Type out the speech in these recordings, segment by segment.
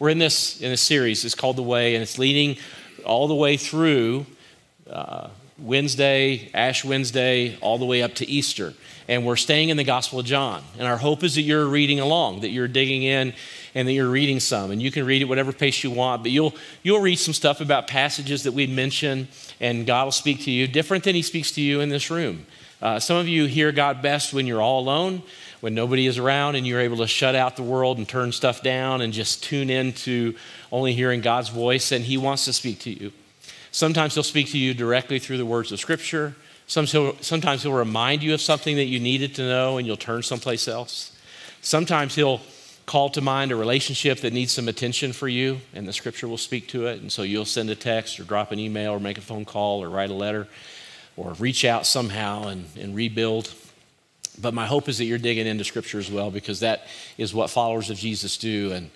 we're in this in a series. It's called The Way, and it's leading all the way through uh, Wednesday, Ash Wednesday, all the way up to Easter. And we're staying in the Gospel of John. And our hope is that you're reading along, that you're digging in, and that you're reading some. And you can read at whatever pace you want, but you'll you'll read some stuff about passages that we mentioned, and God will speak to you different than He speaks to you in this room. Uh, some of you hear God best when you're all alone, when nobody is around, and you're able to shut out the world and turn stuff down and just tune in to only hearing God's voice, and He wants to speak to you. Sometimes He'll speak to you directly through the words of Scripture. Sometimes he'll remind you of something that you needed to know and you'll turn someplace else. Sometimes He'll call to mind a relationship that needs some attention for you, and the Scripture will speak to it. And so you'll send a text or drop an email or make a phone call or write a letter or reach out somehow and, and rebuild. But my hope is that you're digging into Scripture as well because that is what followers of Jesus do. And,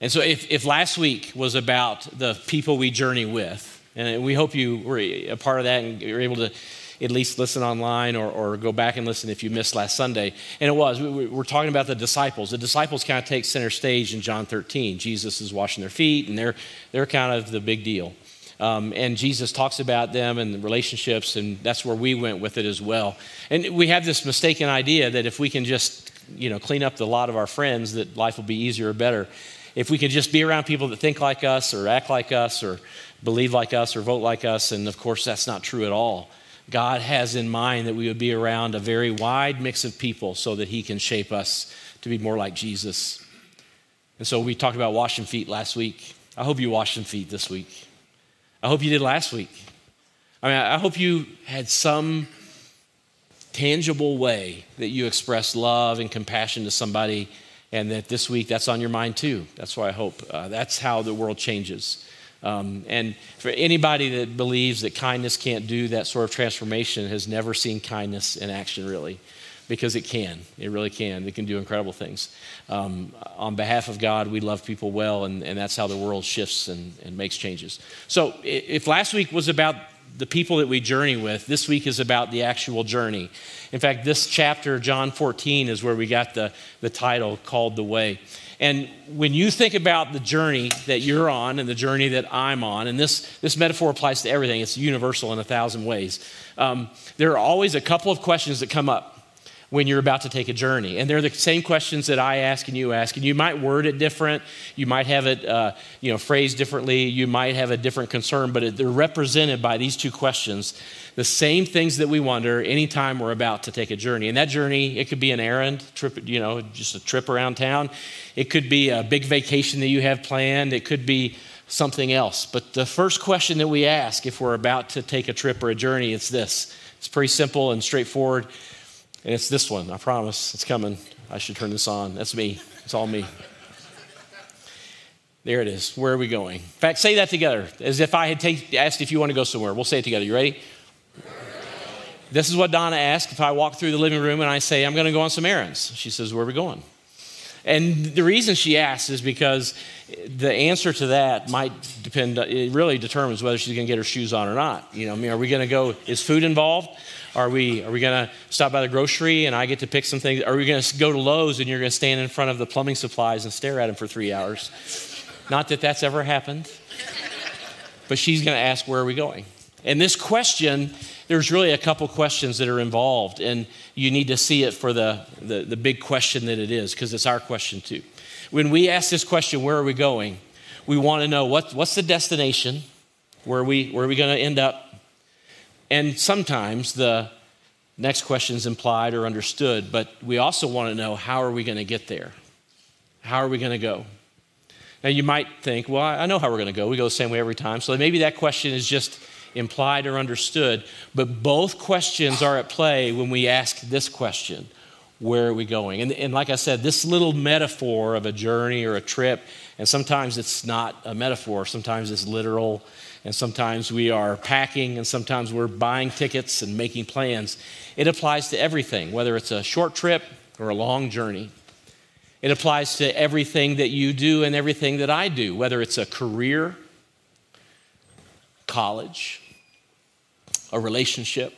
and so if, if last week was about the people we journey with, and we hope you were a part of that and you're able to at least listen online or, or go back and listen if you missed last Sunday. And it was, we, we're talking about the disciples. The disciples kind of take center stage in John 13. Jesus is washing their feet, and they're, they're kind of the big deal. Um, and Jesus talks about them and the relationships, and that's where we went with it as well. And we have this mistaken idea that if we can just, you know, clean up the lot of our friends, that life will be easier or better. If we can just be around people that think like us, or act like us, or believe like us, or vote like us, and of course that's not true at all. God has in mind that we would be around a very wide mix of people so that He can shape us to be more like Jesus. And so we talked about washing feet last week. I hope you washed some feet this week. I hope you did last week. I mean, I hope you had some tangible way that you express love and compassion to somebody, and that this week that's on your mind too. That's why I hope. Uh, that's how the world changes. Um, and for anybody that believes that kindness can't do that sort of transformation has never seen kindness in action, really, because it can. It really can. It can do incredible things. Um, on behalf of God, we love people well, and, and that's how the world shifts and, and makes changes. So, if last week was about the people that we journey with, this week is about the actual journey. In fact, this chapter, John 14, is where we got the, the title called The Way. And when you think about the journey that you're on and the journey that I'm on, and this, this metaphor applies to everything, it's universal in a thousand ways, um, there are always a couple of questions that come up when you're about to take a journey. And they're the same questions that I ask and you ask. And you might word it different. You might have it, uh, you know, phrased differently. You might have a different concern, but they're represented by these two questions. The same things that we wonder anytime we're about to take a journey. And that journey, it could be an errand trip, you know, just a trip around town. It could be a big vacation that you have planned. It could be something else. But the first question that we ask if we're about to take a trip or a journey it's this. It's pretty simple and straightforward. And it's this one, I promise. It's coming. I should turn this on. That's me. It's all me. There it is. Where are we going? In fact, say that together as if I had take, asked if you want to go somewhere. We'll say it together. You ready? This is what Donna asked if I walk through the living room and I say, I'm going to go on some errands. She says, Where are we going? And the reason she asks is because the answer to that might depend, it really determines whether she's going to get her shoes on or not. You know, I mean, are we going to go, is food involved? Are we, are we going to stop by the grocery and I get to pick some things? Are we going to go to Lowe's and you're going to stand in front of the plumbing supplies and stare at them for three hours? Not that that's ever happened, but she's going to ask, Where are we going? And this question, there's really a couple questions that are involved, and you need to see it for the, the, the big question that it is, because it's our question too. When we ask this question, Where are we going? we want to know what, what's the destination? Where are we, where are we going to end up? And sometimes the next question is implied or understood, but we also want to know how are we going to get there? How are we going to go? Now, you might think, well, I know how we're going to go. We go the same way every time. So maybe that question is just implied or understood. But both questions are at play when we ask this question where are we going? And, and like I said, this little metaphor of a journey or a trip, and sometimes it's not a metaphor, sometimes it's literal and sometimes we are packing, and sometimes we're buying tickets and making plans. It applies to everything, whether it's a short trip or a long journey. It applies to everything that you do and everything that I do, whether it's a career, college, a relationship,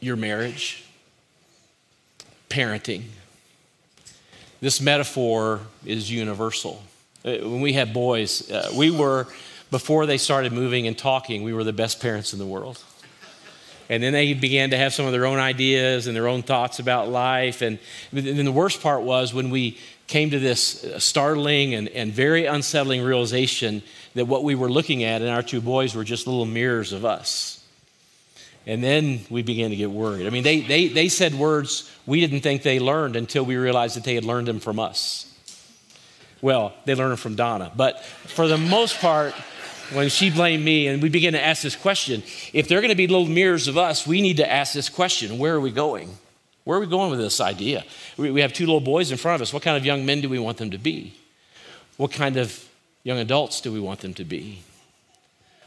your marriage, parenting. This metaphor is universal. Uh, when we had boys, uh, we were, before they started moving and talking, we were the best parents in the world. And then they began to have some of their own ideas and their own thoughts about life. And then the worst part was when we came to this startling and, and very unsettling realization that what we were looking at in our two boys were just little mirrors of us. And then we began to get worried. I mean, they, they, they said words we didn't think they learned until we realized that they had learned them from us. Well, they learned them from Donna. But for the most part, when she blamed me and we began to ask this question if they're going to be little mirrors of us, we need to ask this question where are we going? Where are we going with this idea? We have two little boys in front of us. What kind of young men do we want them to be? What kind of young adults do we want them to be?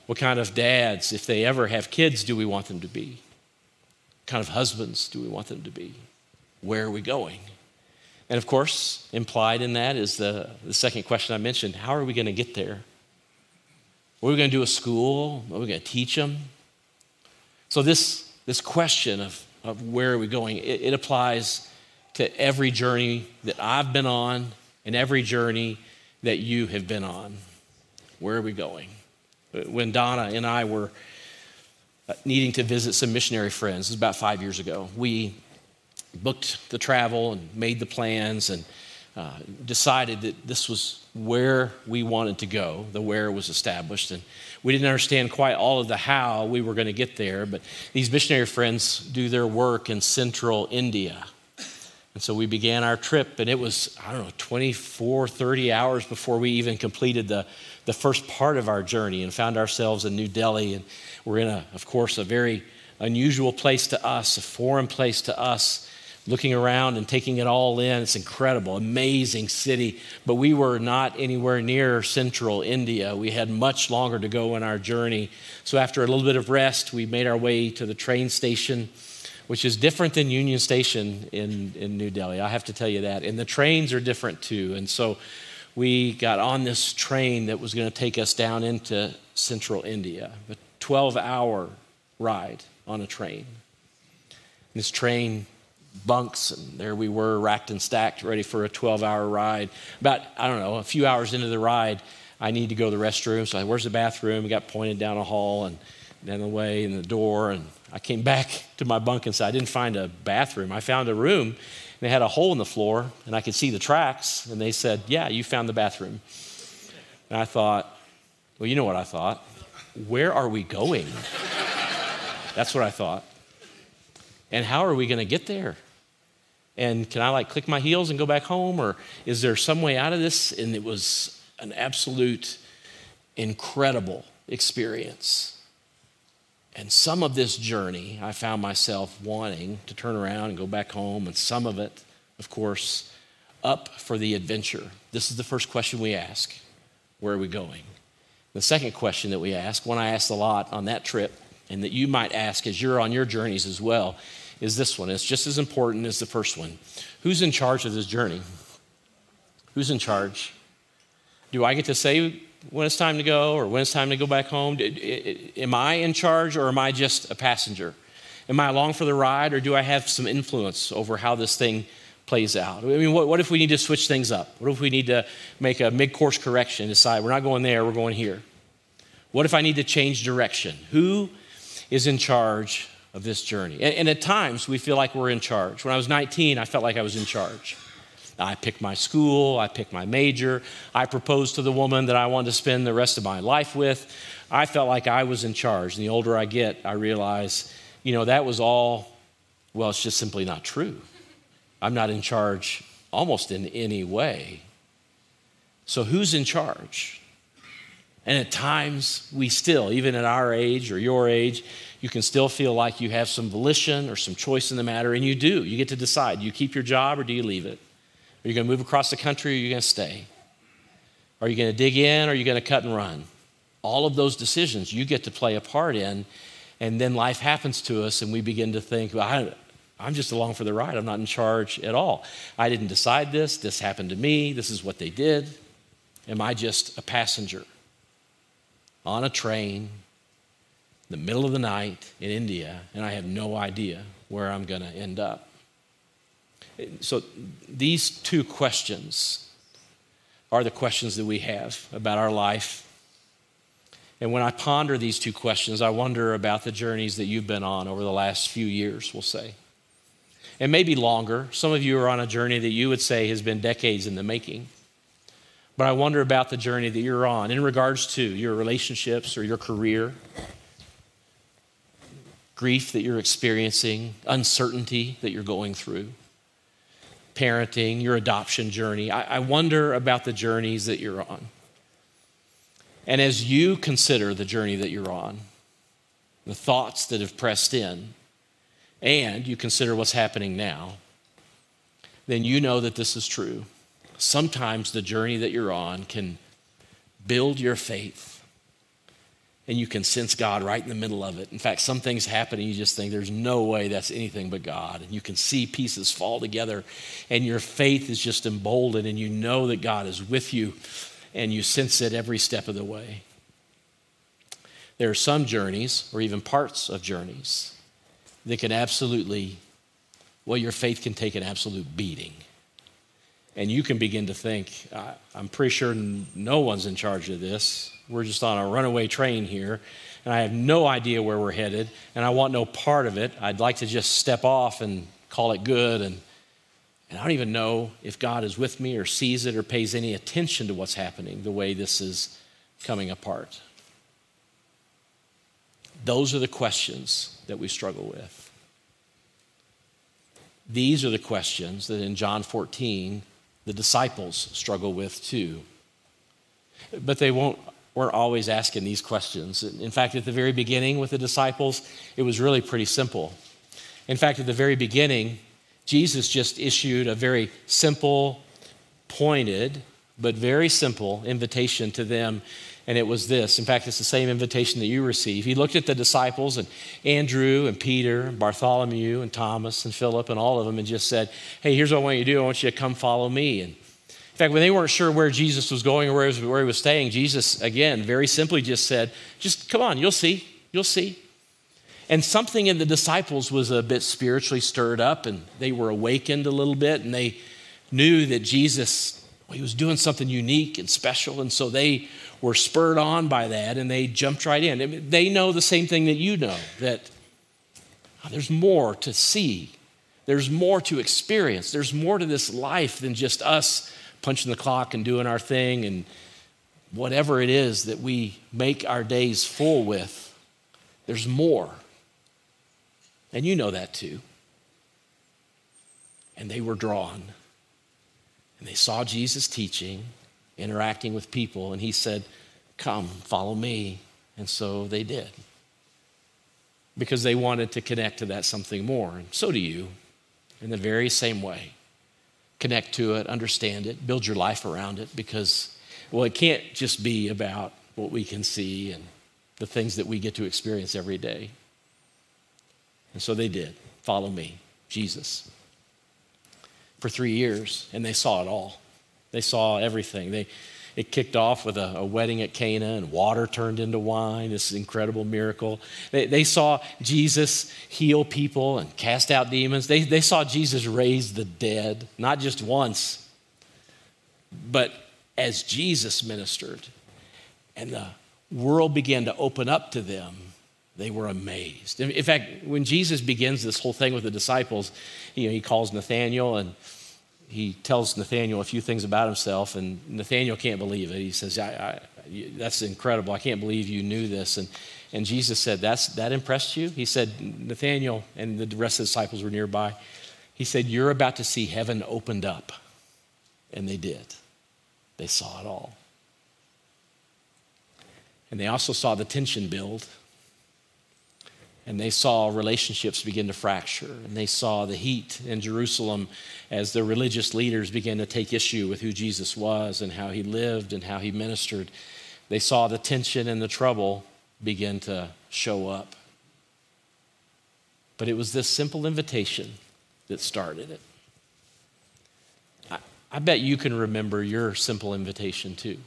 What kind of dads, if they ever have kids, do we want them to be? What kind of husbands do we want them to be? Where are we going? And of course, implied in that is the, the second question I mentioned how are we going to get there? What are we going to do a school? What are we going to teach them? So, this, this question of, of where are we going, it, it applies to every journey that I've been on and every journey that you have been on. Where are we going? When Donna and I were uh, needing to visit some missionary friends, it was about five years ago, we booked the travel and made the plans and uh, decided that this was where we wanted to go. The where was established. And we didn't understand quite all of the how we were going to get there, but these missionary friends do their work in central India. And so we began our trip, and it was, I don't know, 24, 30 hours before we even completed the, the first part of our journey and found ourselves in New Delhi. And we're in, a, of course, a very unusual place to us, a foreign place to us looking around and taking it all in. It's incredible, amazing city. But we were not anywhere near central India. We had much longer to go in our journey. So after a little bit of rest, we made our way to the train station, which is different than Union Station in, in New Delhi. I have to tell you that. And the trains are different too. And so we got on this train that was going to take us down into central India, a 12 hour ride on a train. This train bunks, and there we were, racked and stacked, ready for a 12 hour ride. About, I don't know, a few hours into the ride, I need to go to the restroom. So I, where's the bathroom? We got pointed down a hall and down the way in the door. And I came back to my bunk and said, I didn't find a bathroom. I found a room, and they had a hole in the floor, and I could see the tracks. And they said, Yeah, you found the bathroom. And I thought, Well, you know what I thought? Where are we going? That's what I thought. And how are we going to get there? And can I like click my heels and go back home? Or is there some way out of this? And it was an absolute incredible experience. And some of this journey, I found myself wanting to turn around and go back home. And some of it, of course, up for the adventure. This is the first question we ask Where are we going? The second question that we ask, one I asked a lot on that trip, and that you might ask as you're on your journeys as well, is this one. It's just as important as the first one. Who's in charge of this journey? Who's in charge? Do I get to say when it's time to go or when it's time to go back home? Am I in charge or am I just a passenger? Am I along for the ride or do I have some influence over how this thing plays out? I mean, what, if we need to switch things up? What if we need to make a mid course correction and decide we're not going there, we're going here? What if I need to change direction? Who is in charge of this journey. And, and, at times, we feel like we're in charge. When I was 19, I felt like I was in charge. I picked my school, I picked my major, I proposed to the woman that I wanted to spend the rest of my life with. I felt like I was in charge. And the older I get, I realize, you know, that was all, well, it's just simply not true. I'm not in charge almost in any way. So, who's in charge? And at times, we still, even at our age or your age, you can still feel like you have some volition or some choice in the matter, and you do. You get to decide. Do you keep your job or do you leave it? Are you going to move across the country or are you going to stay? Are you going to dig in or are you going to cut and run? All of those decisions you get to play a part in, and then life happens to us, and we begin to think, well, I'm just along for the ride. I'm not in charge at all. I didn't decide this. This happened to me. This is what they did. Am I just a passenger on a train the middle of the night in India, and I have no idea where I'm going to end up. So, these two questions are the questions that we have about our life. And when I ponder these two questions, I wonder about the journeys that you've been on over the last few years, we'll say. And maybe longer. Some of you are on a journey that you would say has been decades in the making. But I wonder about the journey that you're on in regards to your relationships or your career, grief that you're experiencing, uncertainty that you're going through, parenting, your adoption journey. I, I wonder about the journeys that you're on. And as you consider the journey that you're on, the thoughts that have pressed in, and you consider what's happening now, then you know that this is true. Sometimes the journey that you're on can build your faith and you can sense God right in the middle of it. In fact, some things happen and you just think there's no way that's anything but God. And you can see pieces fall together and your faith is just emboldened and you know that God is with you and you sense it every step of the way. There are some journeys, or even parts of journeys, that can absolutely, well, your faith can take an absolute beating. And you can begin to think, I'm pretty sure no one's in charge of this. We're just on a runaway train here, and I have no idea where we're headed, and I want no part of it. I'd like to just step off and call it good and and I don't even know if God is with me or sees it or pays any attention to what's happening the way this is coming apart. Those are the questions that we struggle with. These are the questions that in John 14 the disciples struggle with too. But they won't weren't always asking these questions. In fact, at the very beginning with the disciples, it was really pretty simple. In fact, at the very beginning, Jesus just issued a very simple, pointed, but very simple invitation to them. And it was this. In fact, it's the same invitation that you receive. He looked at the disciples and Andrew and Peter and Bartholomew and Thomas and Philip and all of them and just said, Hey, here's what I want you to do. I want you to come follow me. And in fact, when they weren't sure where Jesus was going or where he was, staying, Jesus, again, very simply just said, Just come on, you'll see. You'll see. And something in the disciples was a bit spiritually stirred up, and they were awakened a little bit, and they knew that Jesus, well, he was doing something unique and special, and so they were spurred on by that, and they jumped right in. They know the same thing that you know that oh, there's more to see, there's more to experience, there's more to this life than just us punching the clock and doing our thing and whatever it is that we make our days full with. There's more. And you know that too. And they were drawn. And they saw Jesus teaching, interacting with people, and he said, Come, follow me. And so they did. Because they wanted to connect to that something more. And so do you, in the very same way. Connect to it, understand it, build your life around it, because, well, it can't just be about what we can see and the things that we get to experience every day. And so they did. Follow me, Jesus. For three years, and they saw it all. They saw everything. They, it kicked off with a, a, wedding at Cana and water turned into wine, this incredible miracle. They, they, saw Jesus heal people and cast out demons. They, they saw Jesus raise the dead, not just once, but as Jesus ministered. And the world began to open up to them they were amazed. In fact, when Jesus begins this whole thing with the disciples, you know, he calls Nathaniel and he tells Nathaniel a few things about himself, and Nathaniel can't believe it. He says, I, I, That's incredible. I can't believe you knew this. And, and Jesus said, That's, That impressed you? He said, Nathaniel and the rest of the disciples were nearby. He said, You're about to see heaven opened up. And they did. They saw it all. And they also saw the tension build and they saw relationships begin to fracture. And they saw the heat in Jerusalem as the religious leaders began to take issue with who Jesus was and how he lived and how he ministered. They saw the tension and the trouble begin to show up. But it was this simple invitation that started it. I, I bet you can remember your simple invitation too.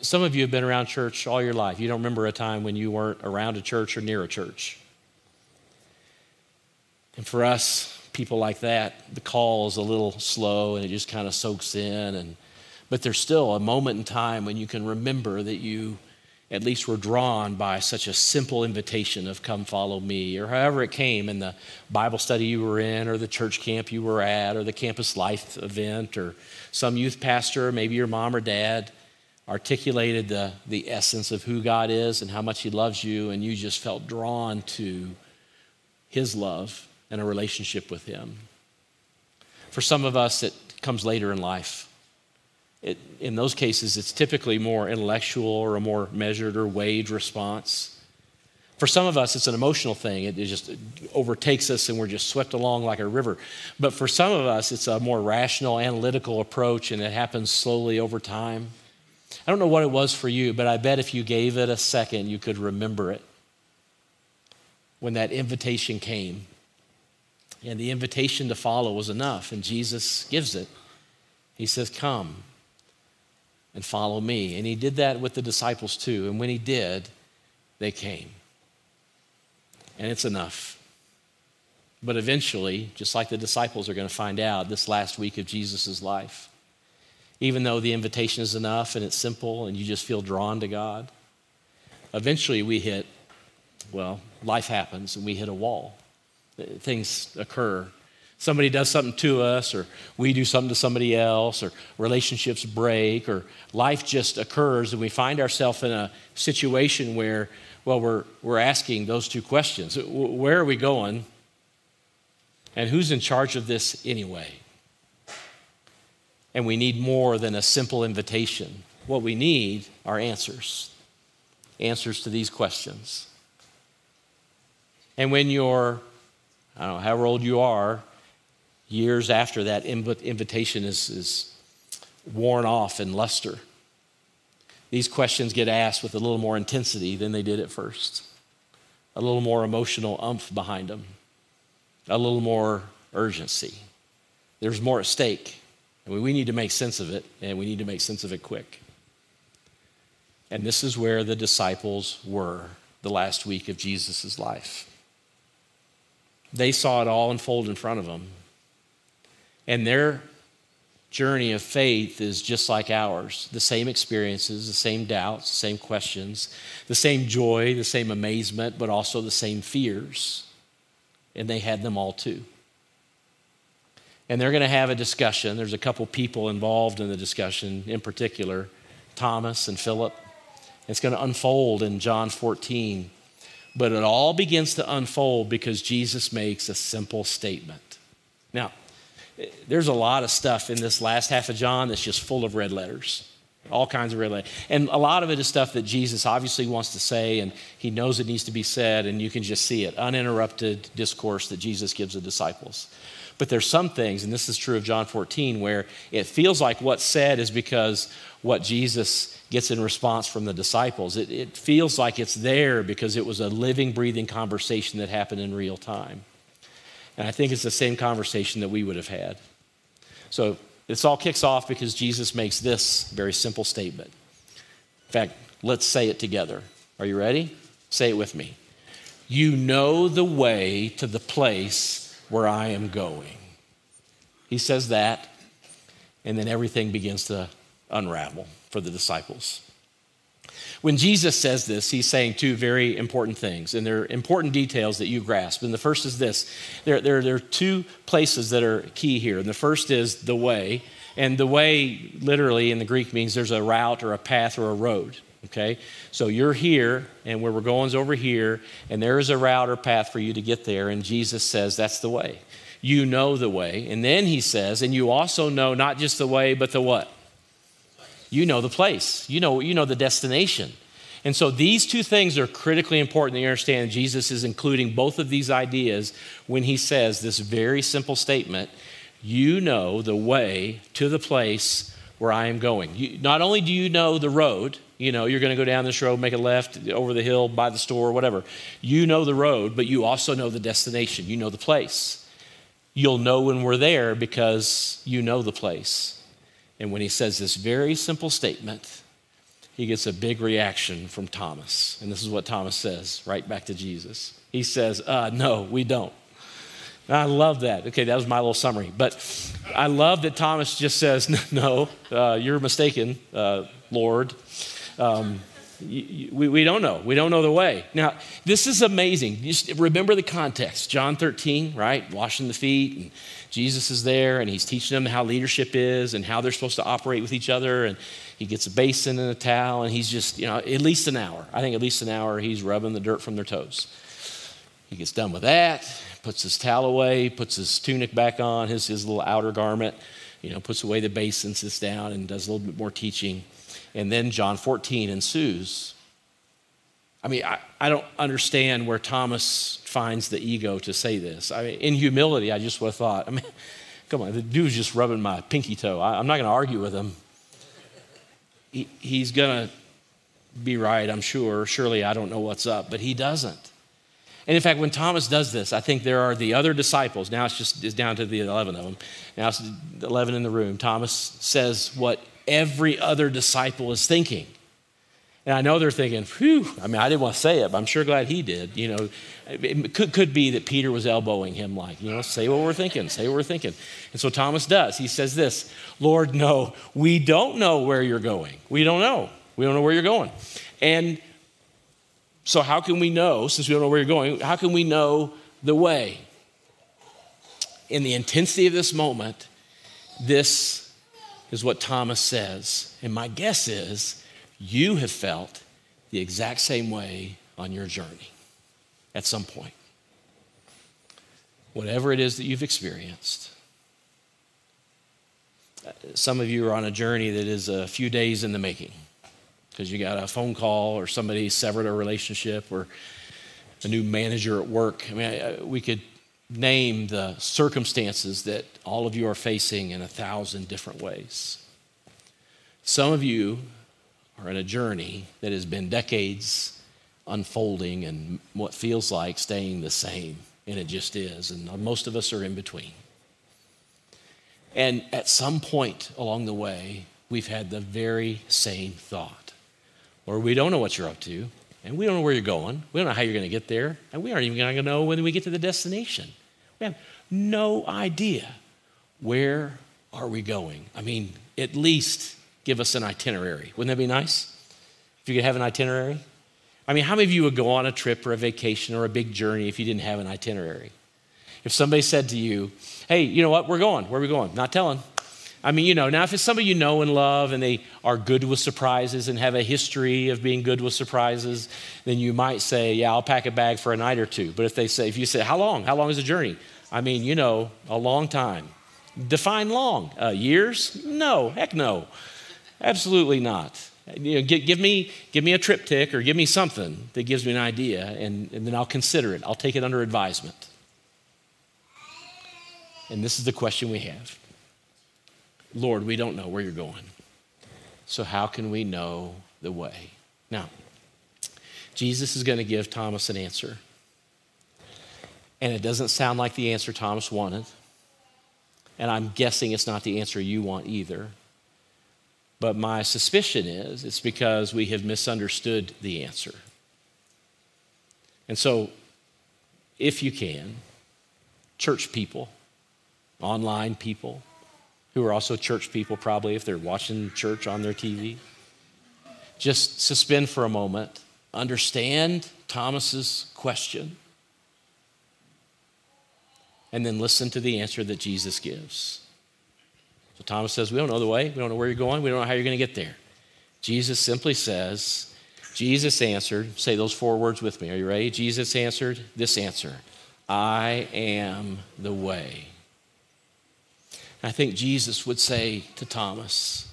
Some of you have been around church all your life. You don't remember a time when you weren't around a church or near a church. And for us, people like that, the call is a little slow and it just kind of soaks in. And But there's still a moment in time when you can remember that you at least were drawn by such a simple invitation of come follow me, or however it came in the Bible study you were in, or the church camp you were at, or the campus life event, or some youth pastor, maybe your mom or dad articulated the, the essence of who God is and how much He loves you, and you just felt drawn to His love and a relationship with Him. For some of us, it comes later in life. It, in those cases, it's typically more intellectual or a more measured or weighed response. For some of us, it's an emotional thing. It, it just overtakes us and we're just swept along like a river. But for some of us, it's a more rational, analytical approach and it happens slowly over time. I don't know what it was for you, but I bet if you gave it a second, you could remember it. When that invitation came, and the invitation to follow was enough, and Jesus gives it. He says, Come and follow me. And he did that with the disciples too. And when he did, they came. And it's enough. But eventually, just like the disciples are going to find out this last week of Jesus' life, even though the invitation is enough and it's simple and you just feel drawn to God, eventually we hit, well, life happens and we hit a wall. Things occur somebody does something to us, or we do something to somebody else, or relationships break, or life just occurs, and we find ourselves in a situation where, well, we're, we're asking those two questions Where are we going? And who's in charge of this anyway? And we need more than a simple invitation. What we need are answers answers to these questions. And when you're, I don't know, however old you are, years after that invitation is, is worn off in luster. These questions get asked with a little more intensity than they did at first, a little more emotional umph behind them, a little more urgency. There's more at stake. And we need to make sense of it, and we need to make sense of it quick. And this is where the disciples were the last week of Jesus' life. They saw it all unfold in front of them, and their journey of faith is just like ours the same experiences, the same doubts, the same questions, the same joy, the same amazement, but also the same fears. And they had them all too. And they're going to have a discussion. There's a couple people involved in the discussion, in particular, Thomas and Philip. It's going to unfold in John 14. But it all begins to unfold because Jesus makes a simple statement. Now, there's a lot of stuff in this last half of John that's just full of red letters. All kinds of red letters. And a lot of it is stuff that Jesus obviously wants to say, and he knows it needs to be said, and you can just see it uninterrupted discourse that Jesus gives the disciples. But there's some things, and this is true of John 14, where it feels like what's said is because what Jesus gets in response from the disciples. It, it feels like it's there because it was a living, breathing conversation that happened in real time. And I think it's the same conversation that we would have had. So this all kicks off because Jesus makes this very simple statement. In fact, let's say it together. Are you ready? Say it with me. You know the way to the place where I am going. He says that, and then everything begins to unravel for the disciples. When Jesus says this, he's saying two very important things, and they're important details that you grasp. And the first is this there, there, there are two places that are key here. And the first is the way. And the way, literally, in the Greek means there's a route or a path or a road. Okay? So you're here, and where we're going is over here, and there is a route or path for you to get there. And Jesus says that's the way. You know the way. And then he says, and you also know not just the way, but the what? you know the place, you know, you know the destination. And so these two things are critically important you understand. Jesus is including both of these ideas when he says this very simple statement You know the way to the place where I am going. You, not only do you know the road, you know, you're going to go down this road, make a left over the hill, by the store, whatever. You know the road, but you also know the destination. You know the place. You'll know when we're there because you know the place. And when he says this very simple statement, he gets a big reaction from Thomas. And this is what Thomas says right back to Jesus. He says, uh, No, we don't. I love that. Okay, that was my little summary. But I love that Thomas just says, No, uh, you're mistaken, uh, Lord. Um, we, we don't know. We don't know the way. Now, this is amazing. Just remember the context. John 13, right? Washing the feet, and Jesus is there, and he's teaching them how leadership is and how they're supposed to operate with each other. And he gets a basin and a towel, and he's just, you know, at least an hour. I think at least an hour, he's rubbing the dirt from their toes. He gets done with that, puts his towel away, puts his tunic back on, his, his little outer garment, you know, puts away the basin, sits down, and does a little bit more teaching. And then John 14 ensues. I mean, I, I don't understand where Thomas finds the ego to say this. I mean, in humility, I just would have thought, I mean, come on, the dude's just rubbing my pinky toe. I, am not going to argue with him. He, he's going to be right, I'm sure. Surely I don't know what's up, but he doesn't. And in fact, when Thomas does this, I think there are the other disciples. Now it's just it's down to the 11 of them. Now it's 11 in the room. Thomas says what every other disciple is thinking. And I know they're thinking, whew, I mean, I didn't want to say it, but I'm sure glad he did. You know, it could, could be that Peter was elbowing him, like, you know, say what we're thinking, say what we're thinking. And so Thomas does. He says this Lord, no, we don't know where you're going. We don't know. We don't know where you're going. And so, how can we know, since we don't know where you're going, how can we know the way? In the intensity of this moment, this is what Thomas says. And my guess is you have felt the exact same way on your journey at some point. Whatever it is that you've experienced. Some of you are on a journey that is a few days in the making because you got a phone call or somebody severed a relationship or a new manager at work. I mean, we could name the circumstances that all of you are facing in a thousand different ways. Some of you are in a journey that has been decades unfolding and what feels like staying the same, and it just is. And most of us are in between. And at some point along the way, we've had the very same thought. Or we don't know what you're up to, and we don't know where you're going. We don't know how you're going to get there, and we aren't even going to know when we get to the destination. We have no idea where are we going. I mean, at least give us an itinerary. Wouldn't that be nice? If you could have an itinerary? I mean, how many of you would go on a trip or a vacation or a big journey if you didn't have an itinerary? If somebody said to you, hey, you know what, we're going, where are we going? Not telling. I mean, you know, now if it's somebody you know and love and they are good with surprises and have a history of being good with surprises, then you might say, yeah, I'll pack a bag for a night or two. But if they say, if you say, how long? How long is the journey? I mean, you know, a long time. Define long. Uh, years? No, heck no. Absolutely not. You know, give, give, me, give me a TripTik or give me something that gives me an idea, and, and then I'll consider it. I'll take it under advisement. And this is the question we have Lord, we don't know where you're going. So, how can we know the way? Now, Jesus is going to give Thomas an answer. And it doesn't sound like the answer Thomas wanted. And I'm guessing it's not the answer you want either. But my suspicion is it's because we have misunderstood the answer. And so, if you can, church people, online people, who are also church people, probably, if they're watching church on their TV, just suspend for a moment, understand Thomas's question, and then listen to the answer that Jesus gives. So Thomas says, We don't know the way. We don't know where you're going. We don't know how you're going to get there. Jesus simply says, Jesus answered, say those four words with me. Are you ready? Jesus answered this answer I am the way. I think Jesus would say to Thomas,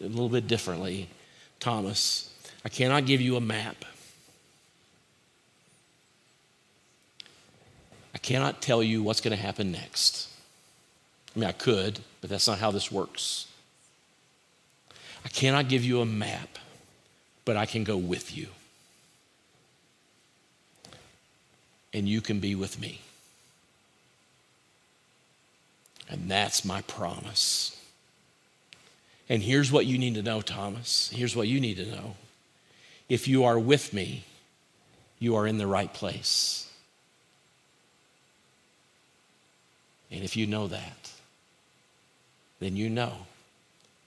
a little bit differently Thomas, I cannot give you a map. I cannot tell you what's going to happen next. I mean, I could, but that's not how this works. I cannot give you a map, but I can go with you. And you can be with me. And that's my promise. And here's what you need to know, Thomas. Here's what you need to know. If you are with me, you are in the right place. And if you know that, then you know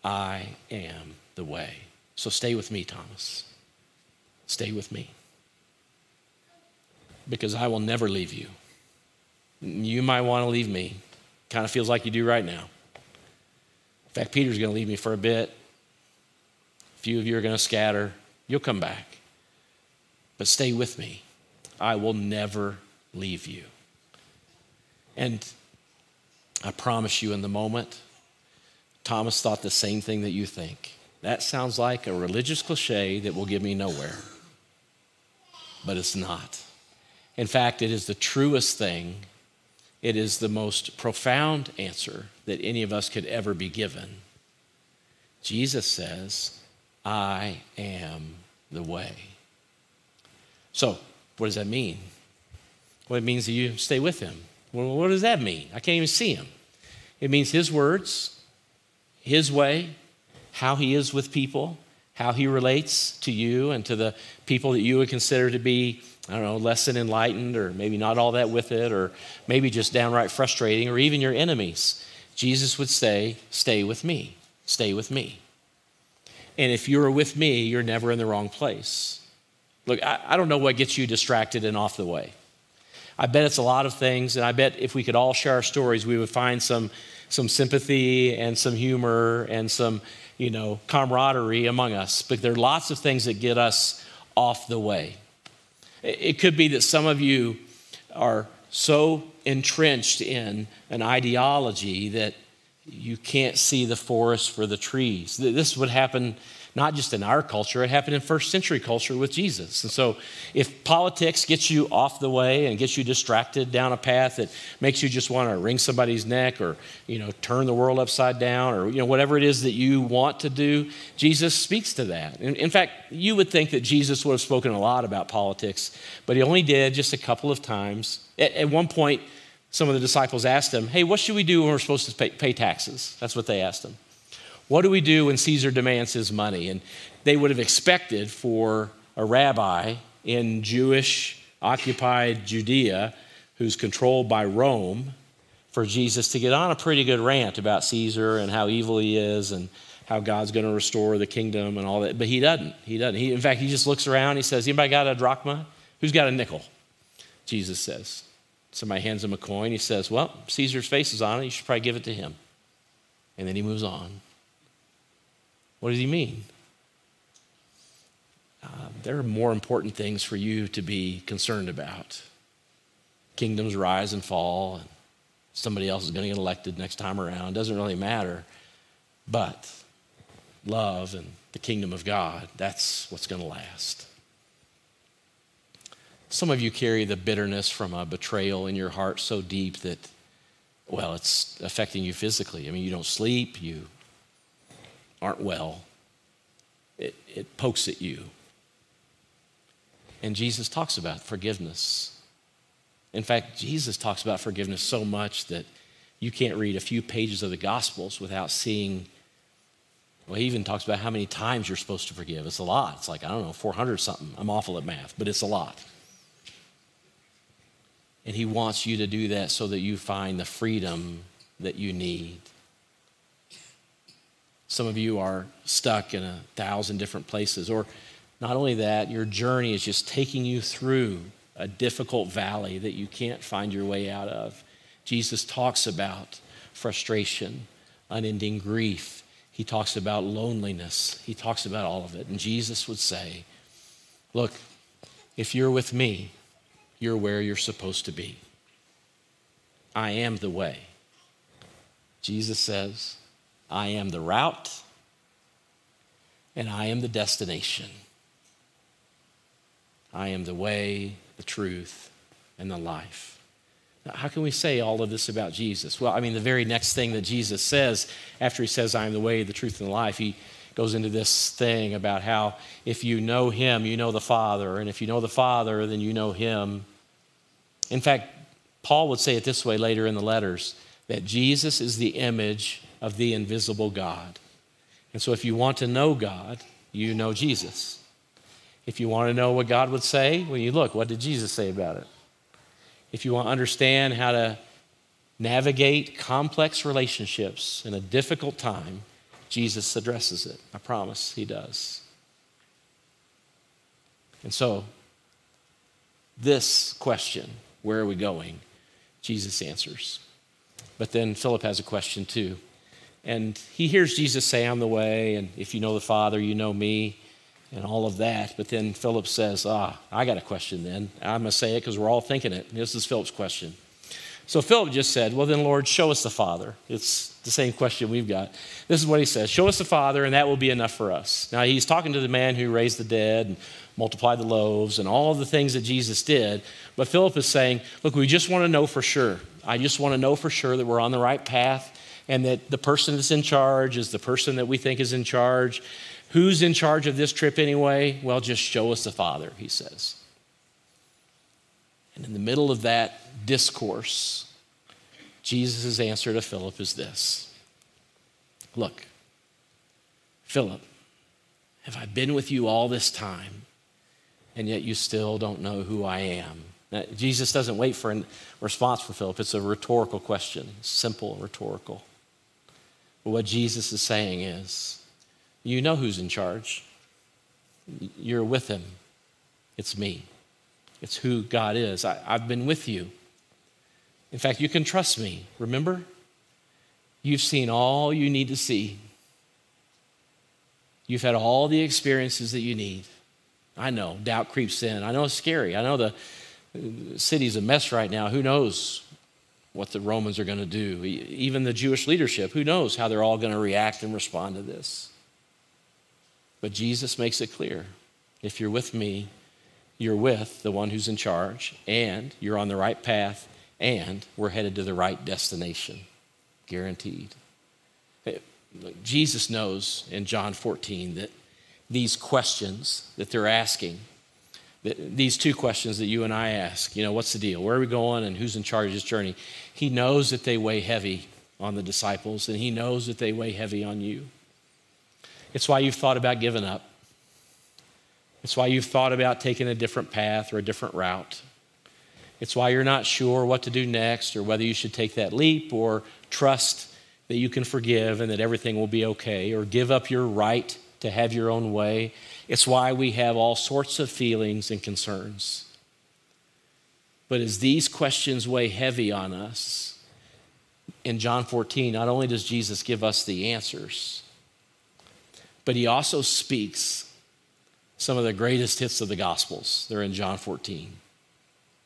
I am the way. So stay with me, Thomas. Stay with me. Because I will never leave you. You might want to leave me. Kind of feels like you do right now. In fact, Peter's going to leave me for a bit. A few of you are going to scatter. You'll come back. But stay with me. I will never leave you. And I promise you, in the moment, Thomas thought the same thing that you think. That sounds like a religious cliche that will get me nowhere. But it's not. In fact, it is the truest thing. It is the most profound answer that any of us could ever be given. Jesus says, I am the way. So, what does that mean? Well, it means that you stay with him. Well, what does that mean? I can't even see him. It means his words, his way, how he is with people, how he relates to you and to the people that you would consider to be, I don't know, less than enlightened or maybe not all that with it or maybe just downright frustrating or even your enemies. Jesus would say, Stay with me, stay with me. And if you're with me, you're never in the wrong place. Look, I, I don't know what gets you distracted and off the way. I bet it's a lot of things, and I bet if we could all share our stories, we would find some, some sympathy and some humor and some, you know, camaraderie among us. But there are lots of things that get us off the way. It could be that some of you are so entrenched in an ideology that you can't see the forest for the trees. This would happen not just in our culture, it happened in first century culture with Jesus. And so, if politics gets you off the way and gets you distracted down a path that makes you just want to wring somebody's neck or, you know, turn the world upside down or, you know, whatever it is that you want to do, Jesus speaks to that. In, in fact, you would think that Jesus would have spoken a lot about politics, but he only did just a couple of times. At, at one point, some of the disciples asked him, Hey, what should we do when we're supposed to pay, pay taxes? That's what they asked him. What do we do when Caesar demands his money? And they would have expected for a rabbi in Jewish occupied Judea who's controlled by Rome for Jesus to get on a pretty good rant about Caesar and how evil he is and how God's going to restore the kingdom and all that. But he doesn't. He doesn't. He, in fact, he just looks around. He says, Anybody got a drachma? Who's got a nickel? Jesus says. Somebody hands him a coin. He says, Well, Caesar's face is on it. You should probably give it to him. And then he moves on. What does he mean? Uh, there are more important things for you to be concerned about. Kingdoms rise and fall, and somebody else is going to get elected next time around. It Doesn't really matter. But love and the kingdom of God, that's what's going to last. Some of you carry the bitterness from a betrayal in your heart so deep that, well, it's affecting you physically. I mean, you don't sleep, you aren't well, it, it pokes at you. And Jesus talks about forgiveness. In fact, Jesus talks about forgiveness so much that you can't read a few pages of the Gospels without seeing. Well, he even talks about how many times you're supposed to forgive. It's a lot. It's like, I don't know, 400 something. I'm awful at math, but it's a lot. And he wants you to do that so that you find the freedom that you need. Some of you are stuck in a thousand different places. Or not only that, your journey is just taking you through a difficult valley that you can't find your way out of. Jesus talks about frustration, unending grief. He talks about loneliness. He talks about all of it. And Jesus would say, Look, if you're with me, you're where you're supposed to be. I am the way. Jesus says, I am the route and I am the destination. I am the way, the truth, and the life. Now, how can we say all of this about Jesus? Well, I mean, the very next thing that Jesus says after he says, I am the way, the truth, and the life, he goes into this thing about how if you know him, you know the Father. And if you know the Father, then you know him. In fact, Paul would say it this way later in the letters that Jesus is the image of the invisible God. And so, if you want to know God, you know Jesus. If you want to know what God would say, well, you look, what did Jesus say about it? If you want to understand how to navigate complex relationships in a difficult time, Jesus addresses it. I promise he does. And so, this question, where are we going? Jesus answers. But then Philip has a question too. And he hears Jesus say, I'm the way, and if you know the Father, you know me, and all of that. But then Philip says, Ah, I got a question then. I'm going to say it because we're all thinking it. This is Philip's question. So Philip just said, Well, then, Lord, show us the Father. It's the same question we've got. This is what he says Show us the Father, and that will be enough for us. Now, he's talking to the man who raised the dead and multiplied the loaves and all the things that Jesus did. But Philip is saying, Look, we just want to know for sure. I just want to know for sure that we're on the right path and that the person that's in charge is the person that we think is in charge. Who's in charge of this trip anyway? Well, just show us the Father, he says. And in the middle of that discourse, Jesus' answer to Philip is this Look, Philip, have I been with you all this time, and yet you still don't know who I am? Now, Jesus doesn't wait for a response from Philip. It's a rhetorical question, simple rhetorical. But what Jesus is saying is, you know who's in charge. You're with him. It's me. It's who God is. I, have been with you. In fact, you can trust me. Remember? You've seen all you need to see. You've had all the experiences that you need. I know doubt creeps in. I know it's scary. I know the uh, city's a mess right now. Who knows what the Romans are going to do? Even the Jewish leadership, who knows how they're all going to react and respond to this? But Jesus makes it clear if you're with me, you're with the one who's in charge, and you're on the right path, and we're headed to the right destination. Guaranteed. Jesus knows in John 14 that these questions that they're asking these two questions that you and I ask, you know, what's the deal? Where are we going and who's in charge of this journey? He knows that they weigh heavy on the disciples and he knows that they weigh heavy on you. It's why you've thought about giving up. It's why you've thought about taking a different path or a different route. It's why you're not sure what to do next or whether you should take that leap or trust that you can forgive and that everything will be okay or give up your right to have your own way it's why we have all sorts of feelings and concerns. But as these questions weigh heavy on us, in John 14, not only does Jesus give us the answers, but he also speaks some of the greatest hits of the Gospels. They're in John 14.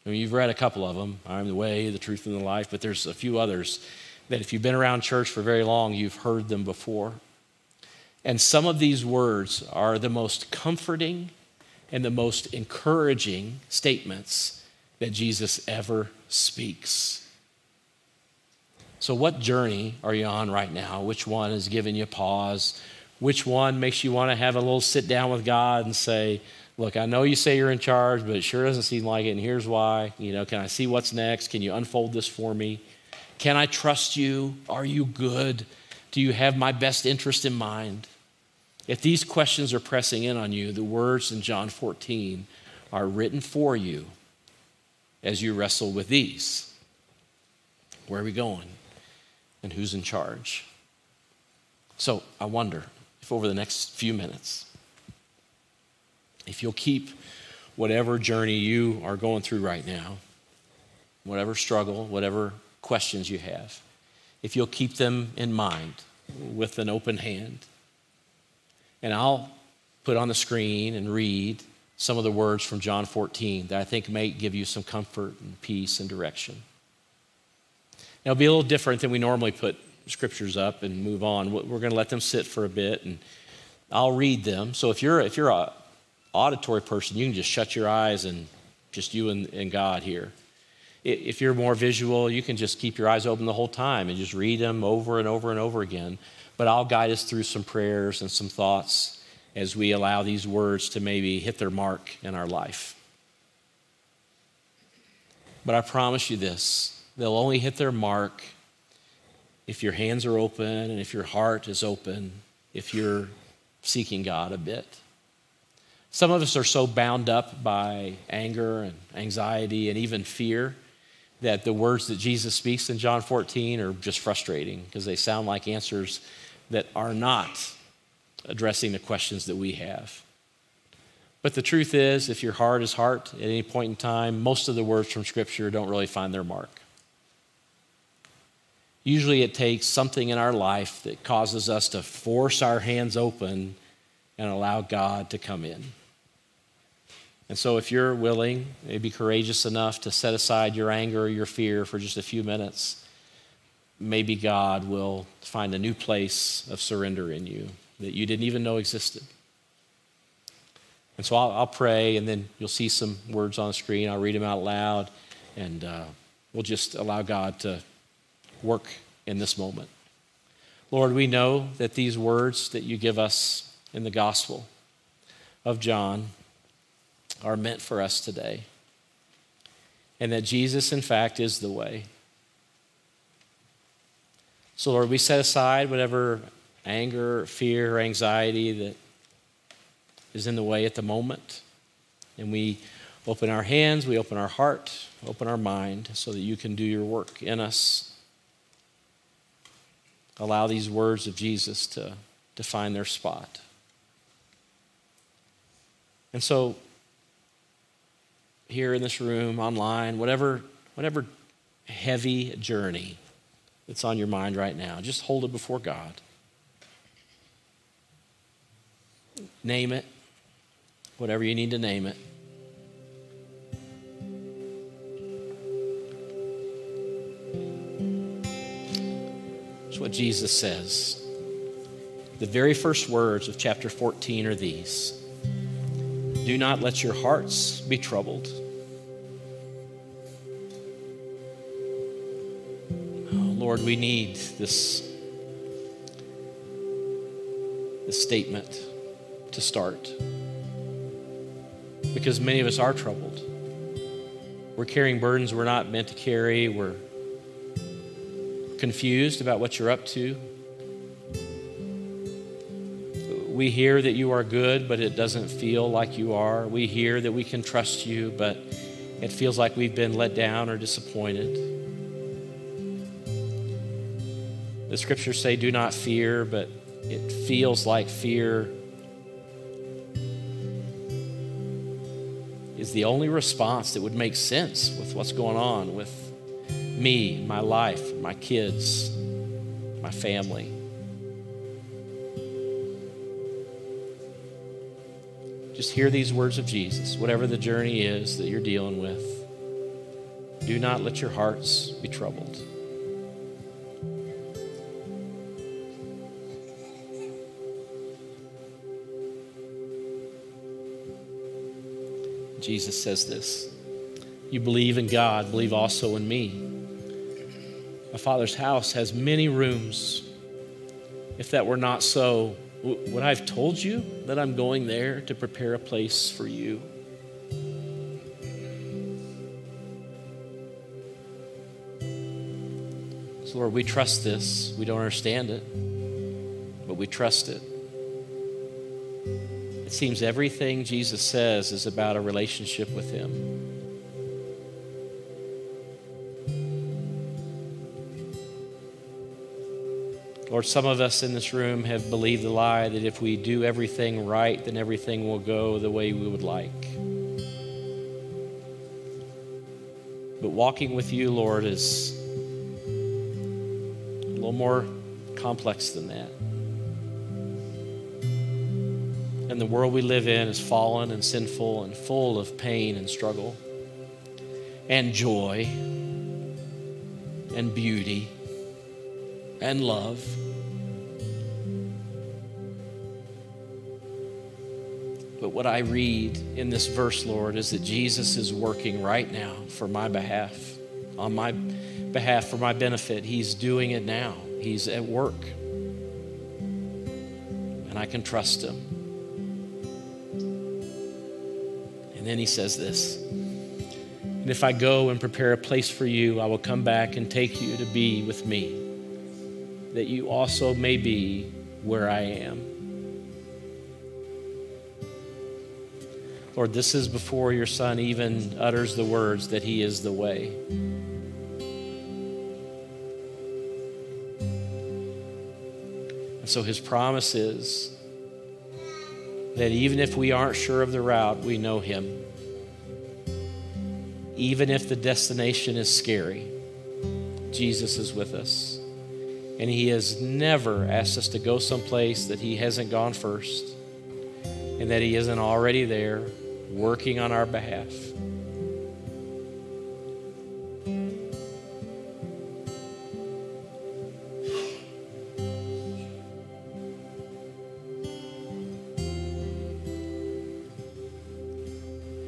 I mean, you've read a couple of them I'm the way, the truth, and the life, but there's a few others that if you've been around church for very long, you've heard them before. And some of these words are the most comforting and the most encouraging statements that Jesus ever speaks. So, what journey are you on right now? Which one is giving you pause? Which one makes you want to have a little sit down with God and say, Look, I know you say you're in charge, but it sure doesn't seem like it, and here's why. You know, can I see what's next? Can you unfold this for me? Can I trust you? Are you good? Do you have my best interest in mind? If these questions are pressing in on you, the words in John 14 are written for you as you wrestle with these. Where are we going? And who's in charge? So I wonder over the next few minutes, if you'll keep whatever journey you are going through right now, whatever struggle, whatever questions you have, if you'll keep them in mind with an open hand and I'll put on the screen and read some of the words from John 14 that I think may give you some comfort and peace and direction. Now, it'll be a little different than we normally put scriptures up and move on. We're going to let them sit for a bit and I'll read them. So if you're, if you're a auditory person, you can just shut your eyes and just you and, and God here. If you're more visual, you can just keep your eyes open the whole time and just read them over and over and over again but I'll guide us through some prayers and some thoughts as we allow these words to maybe hit their mark in our life. But I promise you this they'll only hit their mark if your hands are open and if your heart is open, if you're seeking God a bit. Some of us are so bound up by anger and anxiety and even fear that the words that Jesus speaks in John 14 are just frustrating because they sound like answers that are not addressing the questions that we have. But the truth is, if your heart is heart at any point in time, most of the words from Scripture don't really find their mark. Usually it takes something in our life that causes us to force our hands open and allow God to come in. And so, if you're willing, maybe courageous enough to set aside your anger or your fear for just a few minutes, maybe God will find a new place of surrender in you that you didn't even know existed. And so I'll, I'll pray, and then you'll see some words on the screen. I'll read them out loud, and uh, we'll just allow God to work in this moment. Lord, we know that these words that you give us in the Gospel of John are meant for us today, and that Jesus, in fact, is the way. So, Lord, we set aside whatever anger, fear, or anxiety that is in the way at the moment. And we open our hands, we open our heart, open our mind so that you can do your work in us. Allow these words of Jesus to, to find their spot. And so, here in this room, online, whatever, whatever heavy journey that's on your mind right now, just hold it before God. Name it, whatever you need to name it. What Jesus says. The very first words of chapter 14 are these Do not let your hearts be troubled. Oh, Lord, we need this, this statement to start because many of us are troubled. We're carrying burdens we're not meant to carry. We're confused about what you're up to. We hear that you are good, but it doesn't feel like you are. We hear that we can trust you, but it feels like we've been let down or disappointed. The scriptures say, do not fear, but it feels like fear is the only response that would make sense with what's going on with me, my life, my kids, my family. Just hear these words of Jesus, whatever the journey is that you're dealing with. Do not let your hearts be troubled. Jesus says this You believe in God, believe also in me. My Father's house has many rooms. If that were not so, would I have told you that I'm going there to prepare a place for you? So, Lord, we trust this. We don't understand it, but we trust it It seems everything Jesus says is about a relationship with Him. Lord, some of us in this room have believed the lie that if we do everything right, then everything will go the way we would like. But walking with you, Lord, is a little more complex than that. And the world we live in is fallen and sinful and full of pain and struggle and joy and beauty and love. What I read in this verse, Lord, is that Jesus is working right now for my behalf, on my behalf, for my benefit. He's doing it now, He's at work. And I can trust Him. And then he says this And if I go and prepare a place for you, I will come back and take you to be with me, that you also may be where I am. Lord, this is before your son even utters the words that he is the way. And so his promise is that even if we aren't sure of the route, we know him. Even if the destination is scary, Jesus is with us. And he has never asked us to go someplace that he hasn't gone first and that he isn't already there working on our behalf.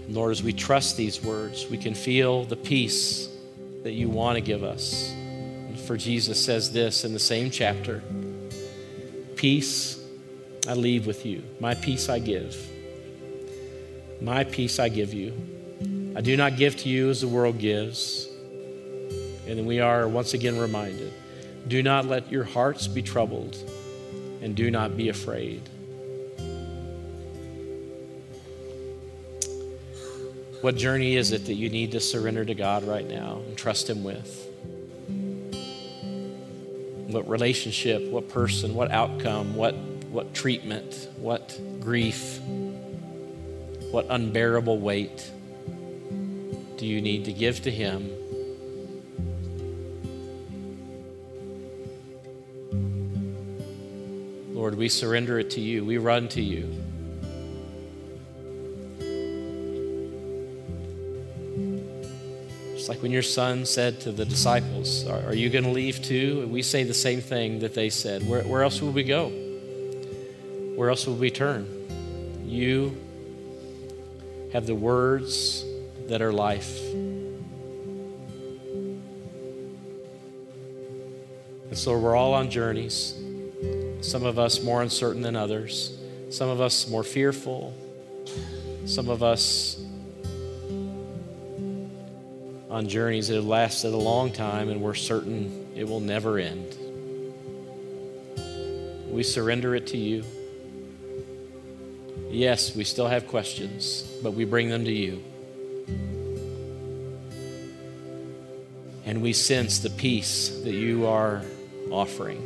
Lord, as we trust these words, we can feel the peace that you want to give us. For Jesus says this in the same chapter Peace I leave with you, my peace I give. My peace I give you. I do not give to you as the world gives. And then we are once again reminded do not let your hearts be troubled, and do not be afraid. What journey is it that you need to surrender to God right now and trust Him with? What relationship, what person, what outcome, what, what treatment, what grief, what unbearable weight do you need to give to Him? Lord, we surrender it to you. We run to you. It's like when your son said to the disciples, Are, are you going to leave too? And we say the same thing that they said. Where, where else will we go? Where else will we turn? You have the words that are life. And so we're all on journeys. Some of us more uncertain than others, some of us more fearful, some of us on journeys that have lasted a long time and we're certain it will never end. We surrender it to you. Yes, we still have questions, but we bring them to you. And we sense the peace that you are offering.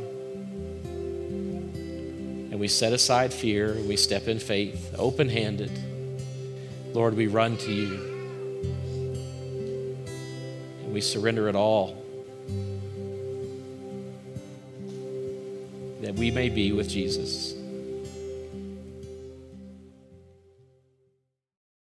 And we set aside fear we step in faith, open handed. Lord, we run to you. And we surrender it all that we may be with Jesus.